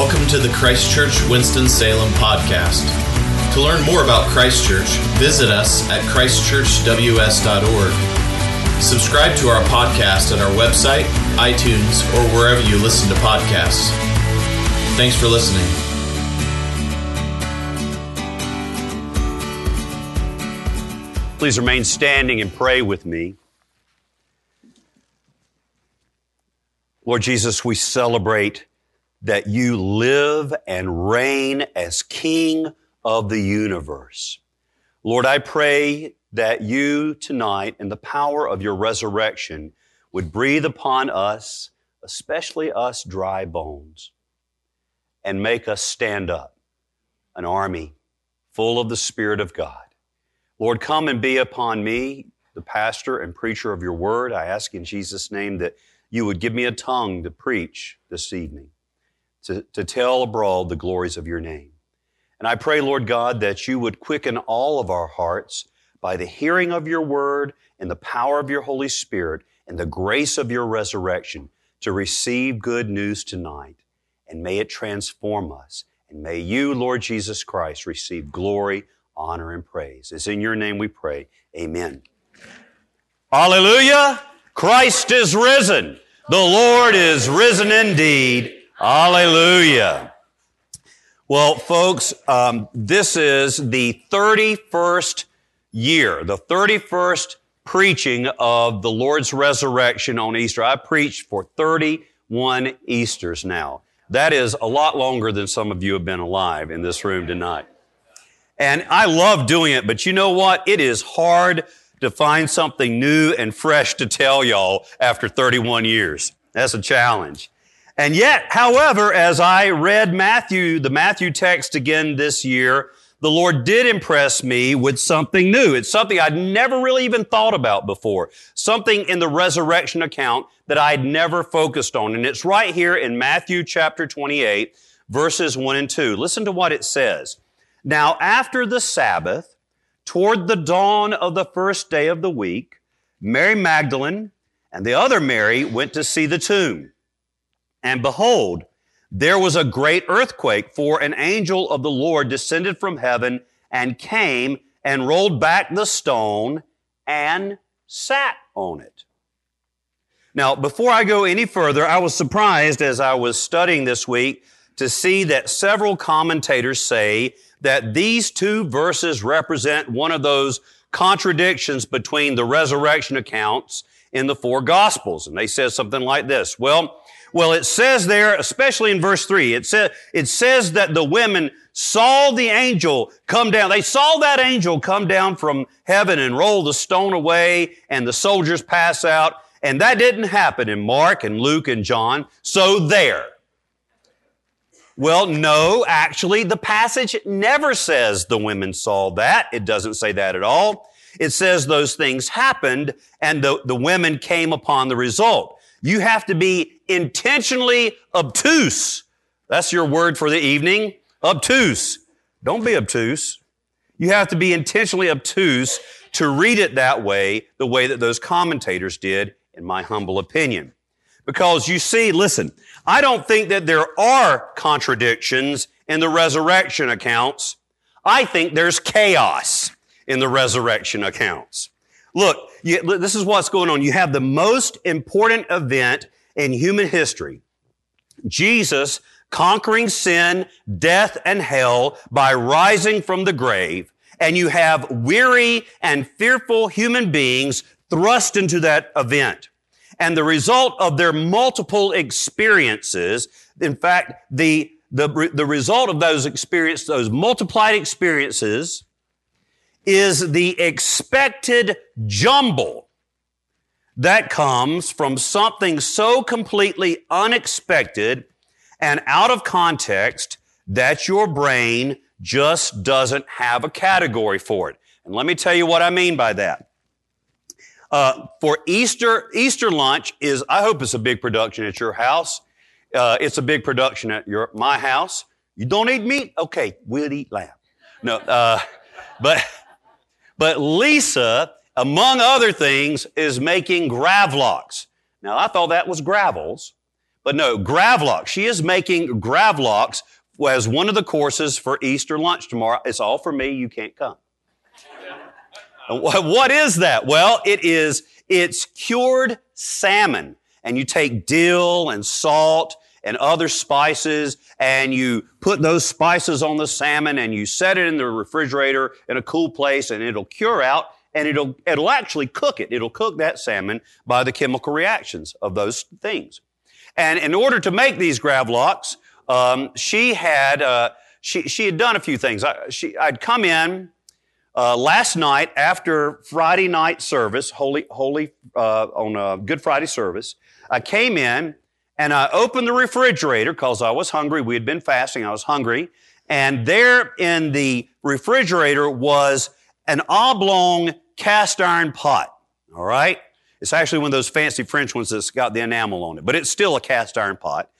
Welcome to the Christchurch Winston-Salem podcast. To learn more about Christchurch, visit us at christchurchws.org. Subscribe to our podcast at our website, iTunes, or wherever you listen to podcasts. Thanks for listening. Please remain standing and pray with me. Lord Jesus, we celebrate that you live and reign as King of the universe. Lord, I pray that you tonight, in the power of your resurrection, would breathe upon us, especially us dry bones, and make us stand up, an army full of the Spirit of God. Lord, come and be upon me, the pastor and preacher of your word. I ask in Jesus' name that you would give me a tongue to preach this evening to, to tell abroad the glories of your name. And I pray, Lord God, that you would quicken all of our hearts by the hearing of your word and the power of your Holy Spirit and the grace of your resurrection to receive good news tonight. And may it transform us. And may you, Lord Jesus Christ, receive glory, honor, and praise. It's in your name we pray. Amen. Hallelujah. Christ is risen. The Lord is risen indeed. Hallelujah. Well, folks, um, this is the 31st year, the 31st preaching of the Lord's resurrection on Easter. I preached for 31 Easters now. That is a lot longer than some of you have been alive in this room tonight. And I love doing it, but you know what? It is hard to find something new and fresh to tell y'all after 31 years. That's a challenge. And yet, however, as I read Matthew, the Matthew text again this year, the Lord did impress me with something new. It's something I'd never really even thought about before. Something in the resurrection account that I'd never focused on. And it's right here in Matthew chapter 28, verses 1 and 2. Listen to what it says. Now, after the Sabbath, toward the dawn of the first day of the week, Mary Magdalene and the other Mary went to see the tomb. And behold, there was a great earthquake, for an angel of the Lord descended from heaven and came and rolled back the stone and sat on it. Now, before I go any further, I was surprised as I was studying this week to see that several commentators say that these two verses represent one of those contradictions between the resurrection accounts in the four gospels. And they said something like this. Well, well, it says there, especially in verse three, it says, it says that the women saw the angel come down. They saw that angel come down from heaven and roll the stone away and the soldiers pass out. And that didn't happen in Mark and Luke and John. So there. Well, no, actually, the passage never says the women saw that. It doesn't say that at all. It says those things happened and the, the women came upon the result. You have to be intentionally obtuse. That's your word for the evening. Obtuse. Don't be obtuse. You have to be intentionally obtuse to read it that way, the way that those commentators did, in my humble opinion. Because you see, listen, I don't think that there are contradictions in the resurrection accounts. I think there's chaos in the resurrection accounts. Look, you, this is what's going on. You have the most important event in human history. Jesus conquering sin, death, and hell by rising from the grave. And you have weary and fearful human beings thrust into that event. And the result of their multiple experiences, in fact, the, the, the result of those experiences, those multiplied experiences, is the expected jumble that comes from something so completely unexpected and out of context that your brain just doesn't have a category for it. And let me tell you what I mean by that. Uh, for Easter, Easter lunch is, I hope it's a big production at your house. Uh, it's a big production at your, my house. You don't eat meat? Okay, we'll eat lamb. No, uh, but but Lisa, among other things, is making gravlox. Now, I thought that was gravels, But no, gravlock. She is making gravlox as one of the courses for Easter lunch tomorrow. It's all for me. You can't come. what is that? Well, it is, it's cured salmon. And you take dill and salt and other spices and you put those spices on the salmon and you set it in the refrigerator in a cool place and it'll cure out and it'll, it'll actually cook it. It'll cook that salmon by the chemical reactions of those things. And in order to make these gravlox, um, she had, uh, she, she had done a few things. I, she, I'd come in, uh, last night after Friday night service, holy, holy, uh, on a Good Friday service, I came in and I opened the refrigerator because I was hungry. We had been fasting. I was hungry. And there in the refrigerator was an oblong cast iron pot. All right. It's actually one of those fancy French ones that's got the enamel on it, but it's still a cast iron pot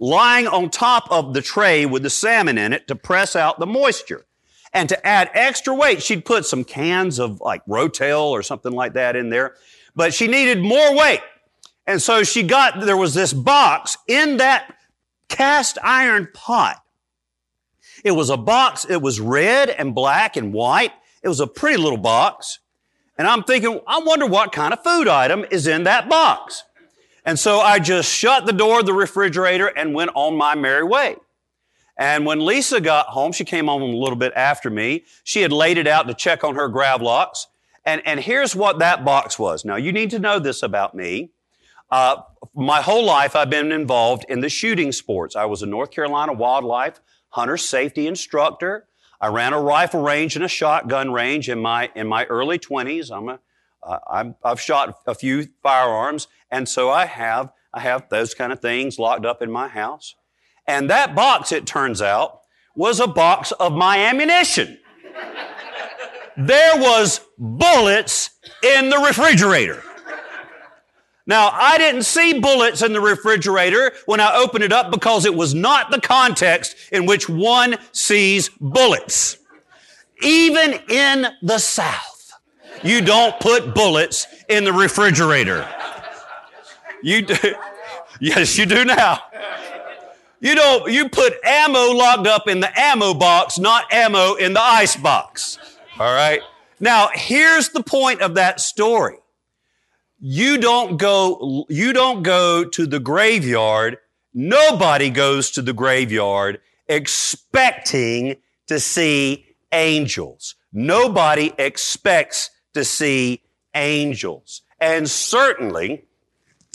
lying on top of the tray with the salmon in it to press out the moisture. And to add extra weight, she'd put some cans of like Rotel or something like that in there. But she needed more weight. And so she got, there was this box in that cast iron pot. It was a box, it was red and black and white. It was a pretty little box. And I'm thinking, I wonder what kind of food item is in that box. And so I just shut the door of the refrigerator and went on my merry way. And when Lisa got home, she came home a little bit after me. She had laid it out to check on her gravlox. And, and here's what that box was. Now, you need to know this about me. Uh, my whole life, I've been involved in the shooting sports. I was a North Carolina wildlife hunter safety instructor. I ran a rifle range and a shotgun range in my in my early 20s. I'm a uh, I've shot a few firearms, and so I have I have those kind of things locked up in my house. And that box, it turns out, was a box of my ammunition. there was bullets in the refrigerator. Now, I didn't see bullets in the refrigerator when I opened it up because it was not the context in which one sees bullets. Even in the South, you don't put bullets in the refrigerator. You do. Yes, you do now. You don't, you put ammo locked up in the ammo box, not ammo in the ice box. All right. Now, here's the point of that story. You don't go, you don't go to the graveyard. Nobody goes to the graveyard expecting to see angels. Nobody expects to see angels. And certainly,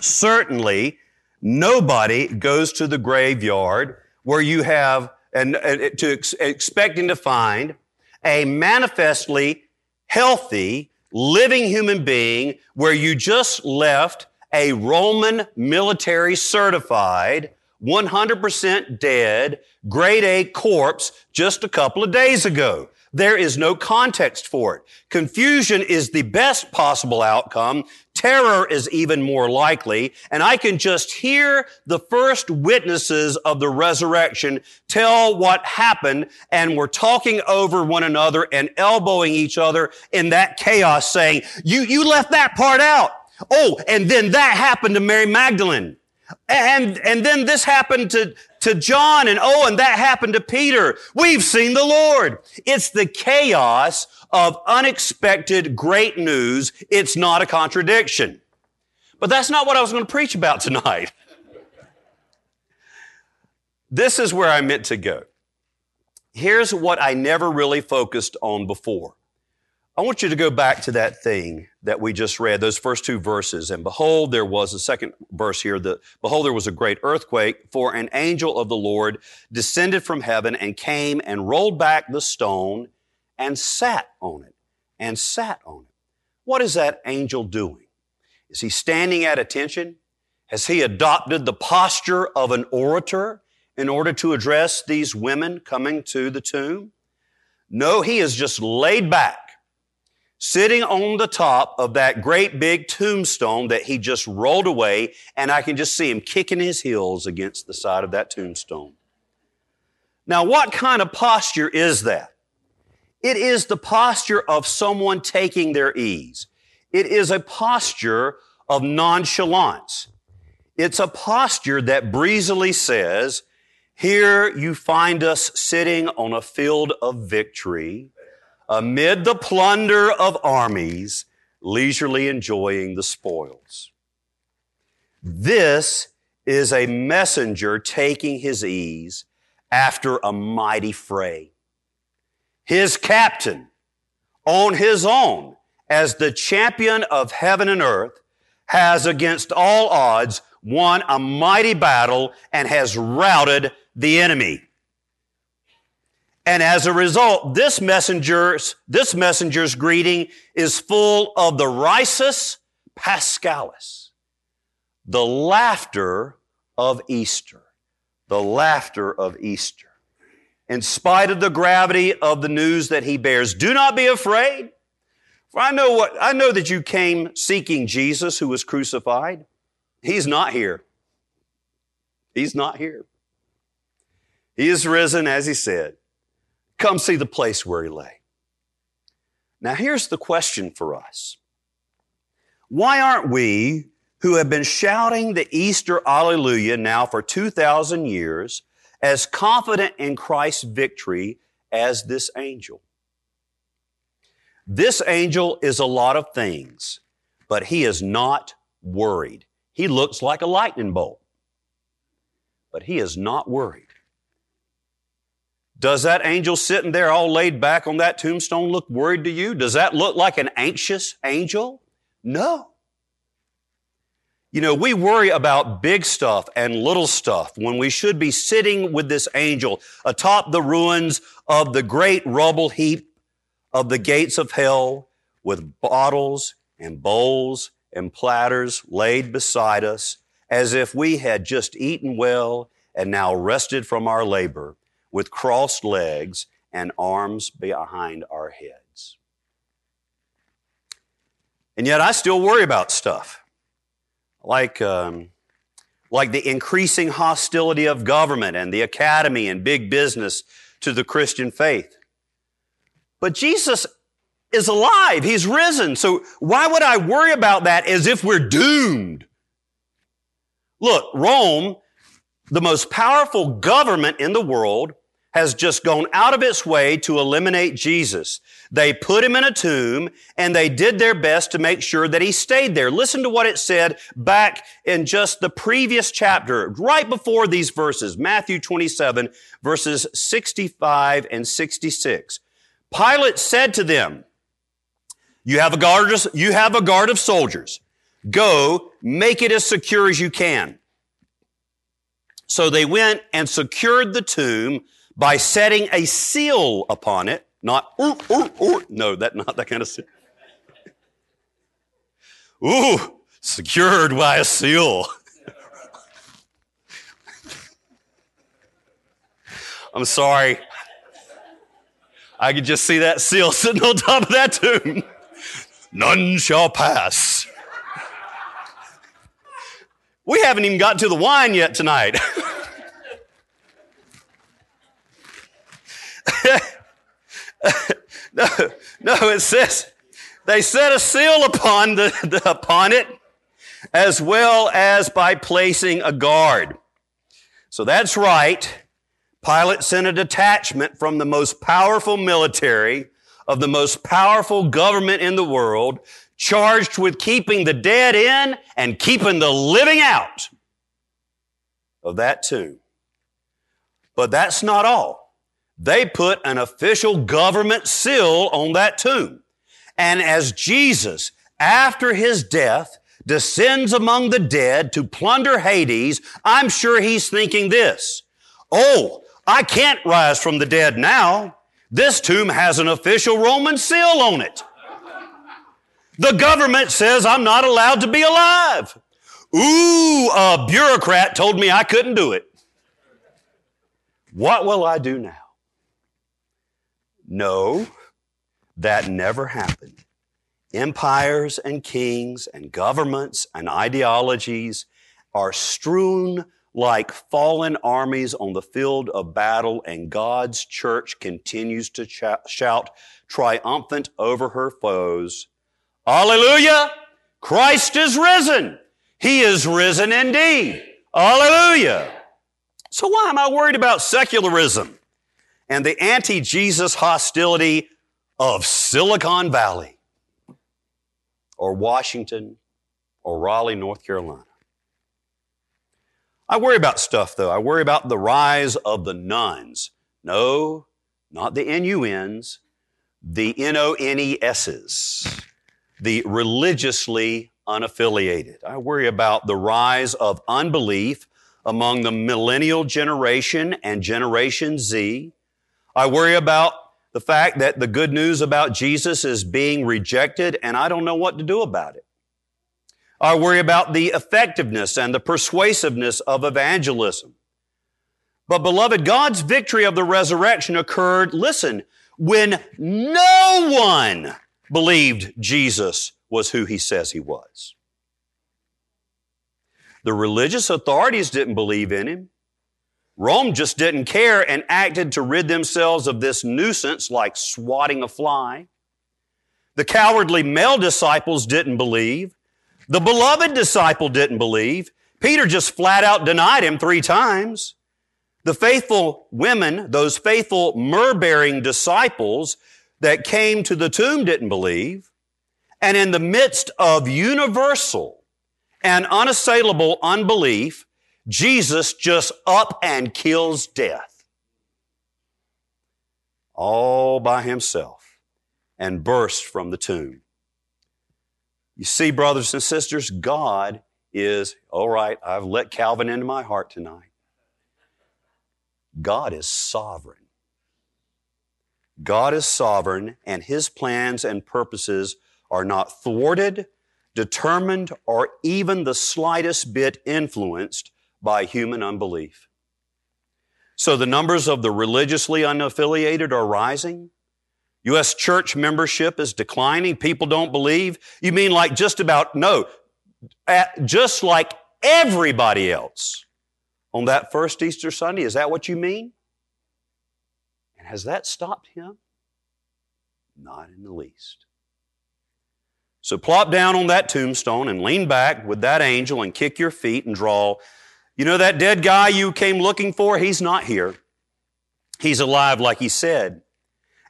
certainly, nobody goes to the graveyard where you have, and, and to ex- expecting to find a manifestly healthy, living human being where you just left a Roman military certified, 100% dead, grade A corpse just a couple of days ago. There is no context for it. Confusion is the best possible outcome. Terror is even more likely. And I can just hear the first witnesses of the resurrection tell what happened. And we're talking over one another and elbowing each other in that chaos saying, you, you left that part out. Oh, and then that happened to Mary Magdalene. And, and then this happened to, to John and oh, and that happened to Peter. We've seen the Lord. It's the chaos of unexpected great news. It's not a contradiction. But that's not what I was going to preach about tonight. this is where I meant to go. Here's what I never really focused on before. I want you to go back to that thing that we just read, those first two verses. And behold, there was a second verse here that, behold, there was a great earthquake, for an angel of the Lord descended from heaven and came and rolled back the stone and sat on it, and sat on it. What is that angel doing? Is he standing at attention? Has he adopted the posture of an orator in order to address these women coming to the tomb? No, he is just laid back sitting on the top of that great big tombstone that he just rolled away, and I can just see him kicking his heels against the side of that tombstone. Now, what kind of posture is that? It is the posture of someone taking their ease. It is a posture of nonchalance. It's a posture that breezily says, here you find us sitting on a field of victory amid the plunder of armies, leisurely enjoying the spoils. This is a messenger taking his ease after a mighty fray. His captain, on his own, as the champion of heaven and earth, has against all odds won a mighty battle and has routed the enemy. And as a result, this messenger's, this messenger's greeting is full of the risus paschalis, the laughter of Easter, the laughter of Easter. In spite of the gravity of the news that he bears, do not be afraid. For I know what, I know that you came seeking Jesus who was crucified. He's not here. He's not here. He is risen as he said. Come see the place where he lay. Now, here's the question for us Why aren't we, who have been shouting the Easter Alleluia now for 2,000 years, as confident in Christ's victory as this angel? This angel is a lot of things, but he is not worried. He looks like a lightning bolt, but he is not worried. Does that angel sitting there all laid back on that tombstone look worried to you? Does that look like an anxious angel? No. You know, we worry about big stuff and little stuff when we should be sitting with this angel atop the ruins of the great rubble heap of the gates of hell with bottles and bowls and platters laid beside us as if we had just eaten well and now rested from our labor with crossed legs and arms behind our heads. And yet I still worry about stuff like, um, like the increasing hostility of government and the academy and big business to the Christian faith. But Jesus is alive. He's risen. So why would I worry about that as if we're doomed? Look, Rome, the most powerful government in the world, has just gone out of its way to eliminate Jesus. They put him in a tomb and they did their best to make sure that he stayed there. Listen to what it said back in just the previous chapter, right before these verses, Matthew 27 verses 65 and 66. Pilate said to them, you have a guard, you have a guard of soldiers. Go, make it as secure as you can. So they went and secured the tomb by setting a seal upon it, not ooh, ooh, ooh. No, that not that kind of seal. Ooh, secured by a seal. I'm sorry. I could just see that seal sitting on top of that tomb. None shall pass. We haven't even gotten to the wine yet tonight. no, no, it says they set a seal upon the, the, upon it as well as by placing a guard. So that's right. Pilate sent a detachment from the most powerful military of the most powerful government in the world, charged with keeping the dead in and keeping the living out of that tomb. But that's not all. They put an official government seal on that tomb. And as Jesus, after his death, descends among the dead to plunder Hades, I'm sure he's thinking this. Oh, I can't rise from the dead now. This tomb has an official Roman seal on it. The government says I'm not allowed to be alive. Ooh, a bureaucrat told me I couldn't do it. What will I do now? No, that never happened. Empires and kings and governments and ideologies are strewn like fallen armies on the field of battle, and God's church continues to ch- shout triumphant over her foes. Hallelujah! Christ is risen! He is risen indeed. Hallelujah. So why am I worried about secularism and the anti-Jesus hostility of Silicon Valley or Washington or Raleigh, North Carolina? I worry about stuff though. I worry about the rise of the nuns. No, not the N-U-Ns, the N-O-N-E-S's, the religiously unaffiliated. I worry about the rise of unbelief among the millennial generation and Generation Z. I worry about the fact that the good news about Jesus is being rejected and I don't know what to do about it. I worry about the effectiveness and the persuasiveness of evangelism. But beloved, God's victory of the resurrection occurred, listen, when no one believed Jesus was who he says he was. The religious authorities didn't believe in him. Rome just didn't care and acted to rid themselves of this nuisance like swatting a fly. The cowardly male disciples didn't believe. The beloved disciple didn't believe. Peter just flat out denied him three times. The faithful women, those faithful myrrh-bearing disciples that came to the tomb didn't believe. And in the midst of universal and unassailable unbelief, Jesus just up and kills death. All by himself and bursts from the tomb. You see, brothers and sisters, God is, all right, I've let Calvin into my heart tonight. God is sovereign. God is sovereign, and His plans and purposes are not thwarted, determined, or even the slightest bit influenced by human unbelief. So the numbers of the religiously unaffiliated are rising. U.S. church membership is declining. People don't believe. You mean like just about, no, just like everybody else on that first Easter Sunday. Is that what you mean? And has that stopped him? Not in the least. So plop down on that tombstone and lean back with that angel and kick your feet and draw. You know that dead guy you came looking for? He's not here. He's alive like he said.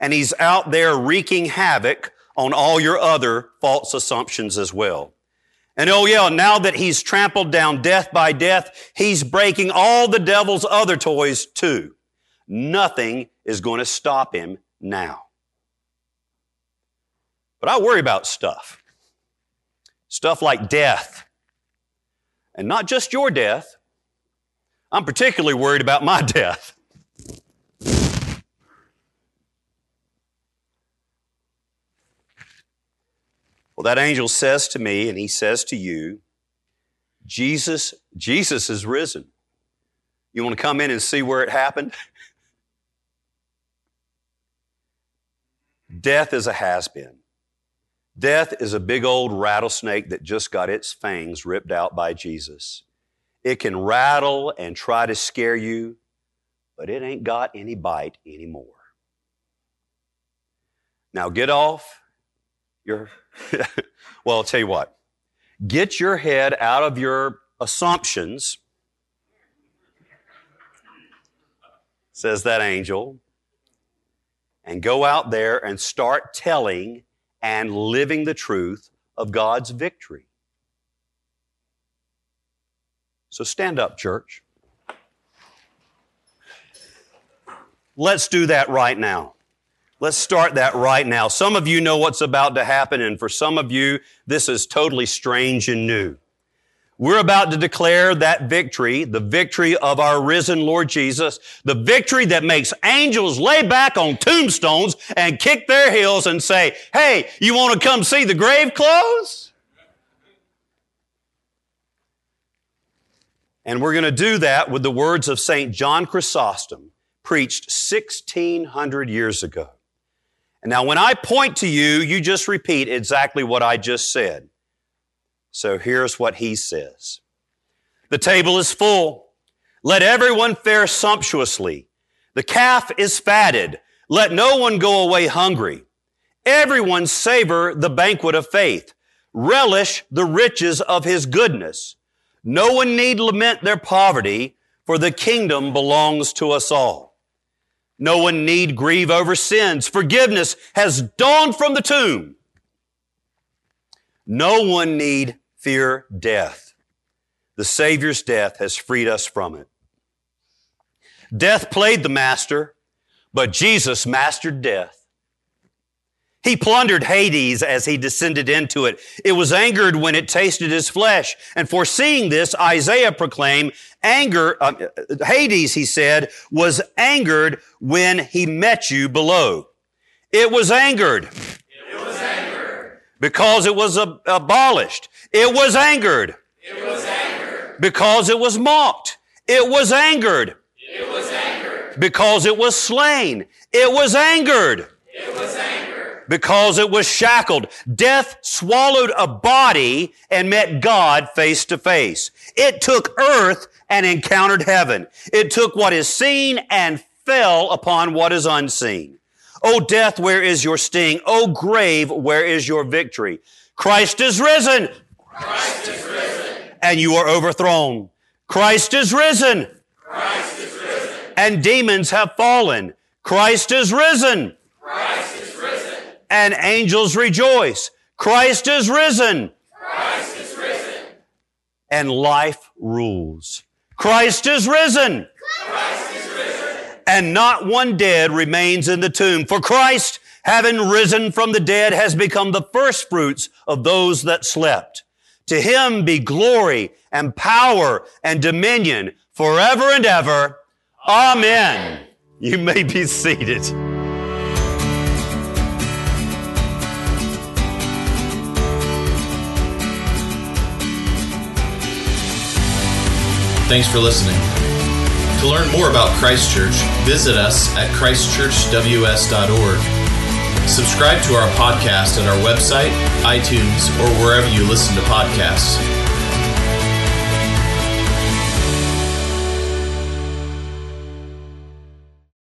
And he's out there wreaking havoc on all your other false assumptions as well. And oh yeah, now that he's trampled down death by death, he's breaking all the devil's other toys too. Nothing is going to stop him now. But I worry about stuff. Stuff like death. And not just your death. I'm particularly worried about my death. Well, that angel says to me, and he says to you, Jesus, Jesus is risen. You want to come in and see where it happened? Death is a has been. Death is a big old rattlesnake that just got its fangs ripped out by Jesus. It can rattle and try to scare you, but it ain't got any bite anymore. Now get off your well, I'll tell you what. Get your head out of your assumptions, says that angel, and go out there and start telling and living the truth of God's victory. So stand up, church. Let's do that right now. Let's start that right now. Some of you know what's about to happen, and for some of you, this is totally strange and new. We're about to declare that victory, the victory of our risen Lord Jesus, the victory that makes angels lay back on tombstones and kick their heels and say, Hey, you want to come see the grave clothes? And we're going to do that with the words of St. John Chrysostom, preached 1600 years ago. And now when I point to you, you just repeat exactly what I just said. So here's what he says. The table is full. Let everyone fare sumptuously. The calf is fatted. Let no one go away hungry. Everyone savor the banquet of faith. relish the riches of his goodness. No one need lament their poverty, for the kingdom belongs to us all. No one need grieve over sins. Forgiveness has dawned from the tomb. No one need fear death. The Savior's death has freed us from it. Death played the master, but Jesus mastered death. He plundered Hades as he descended into it. It was angered when it tasted his flesh. And foreseeing this, Isaiah proclaimed, anger, uh, Hades, he said, was angered when he met you below. It was angered. It was angered. Because it was ab- abolished. It was angered. It was angered. Because it was mocked. It was angered. It was angered. Because it was slain. It was angered. It was angered. Because it was shackled. Death swallowed a body and met God face to face. It took earth and encountered heaven. It took what is seen and fell upon what is unseen. O death, where is your sting? O grave, where is your victory? Christ is risen. Christ is risen. And you are overthrown. Christ is risen. Christ is risen. And demons have fallen. Christ is risen. And angels rejoice. Christ is risen. Christ is risen. And life rules. Christ is risen. Christ is risen. And not one dead remains in the tomb. For Christ, having risen from the dead, has become the first fruits of those that slept. To him be glory and power and dominion forever and ever. Amen. You may be seated. Thanks for listening. To learn more about Christchurch, visit us at christchurchws.org. Subscribe to our podcast at our website, iTunes, or wherever you listen to podcasts.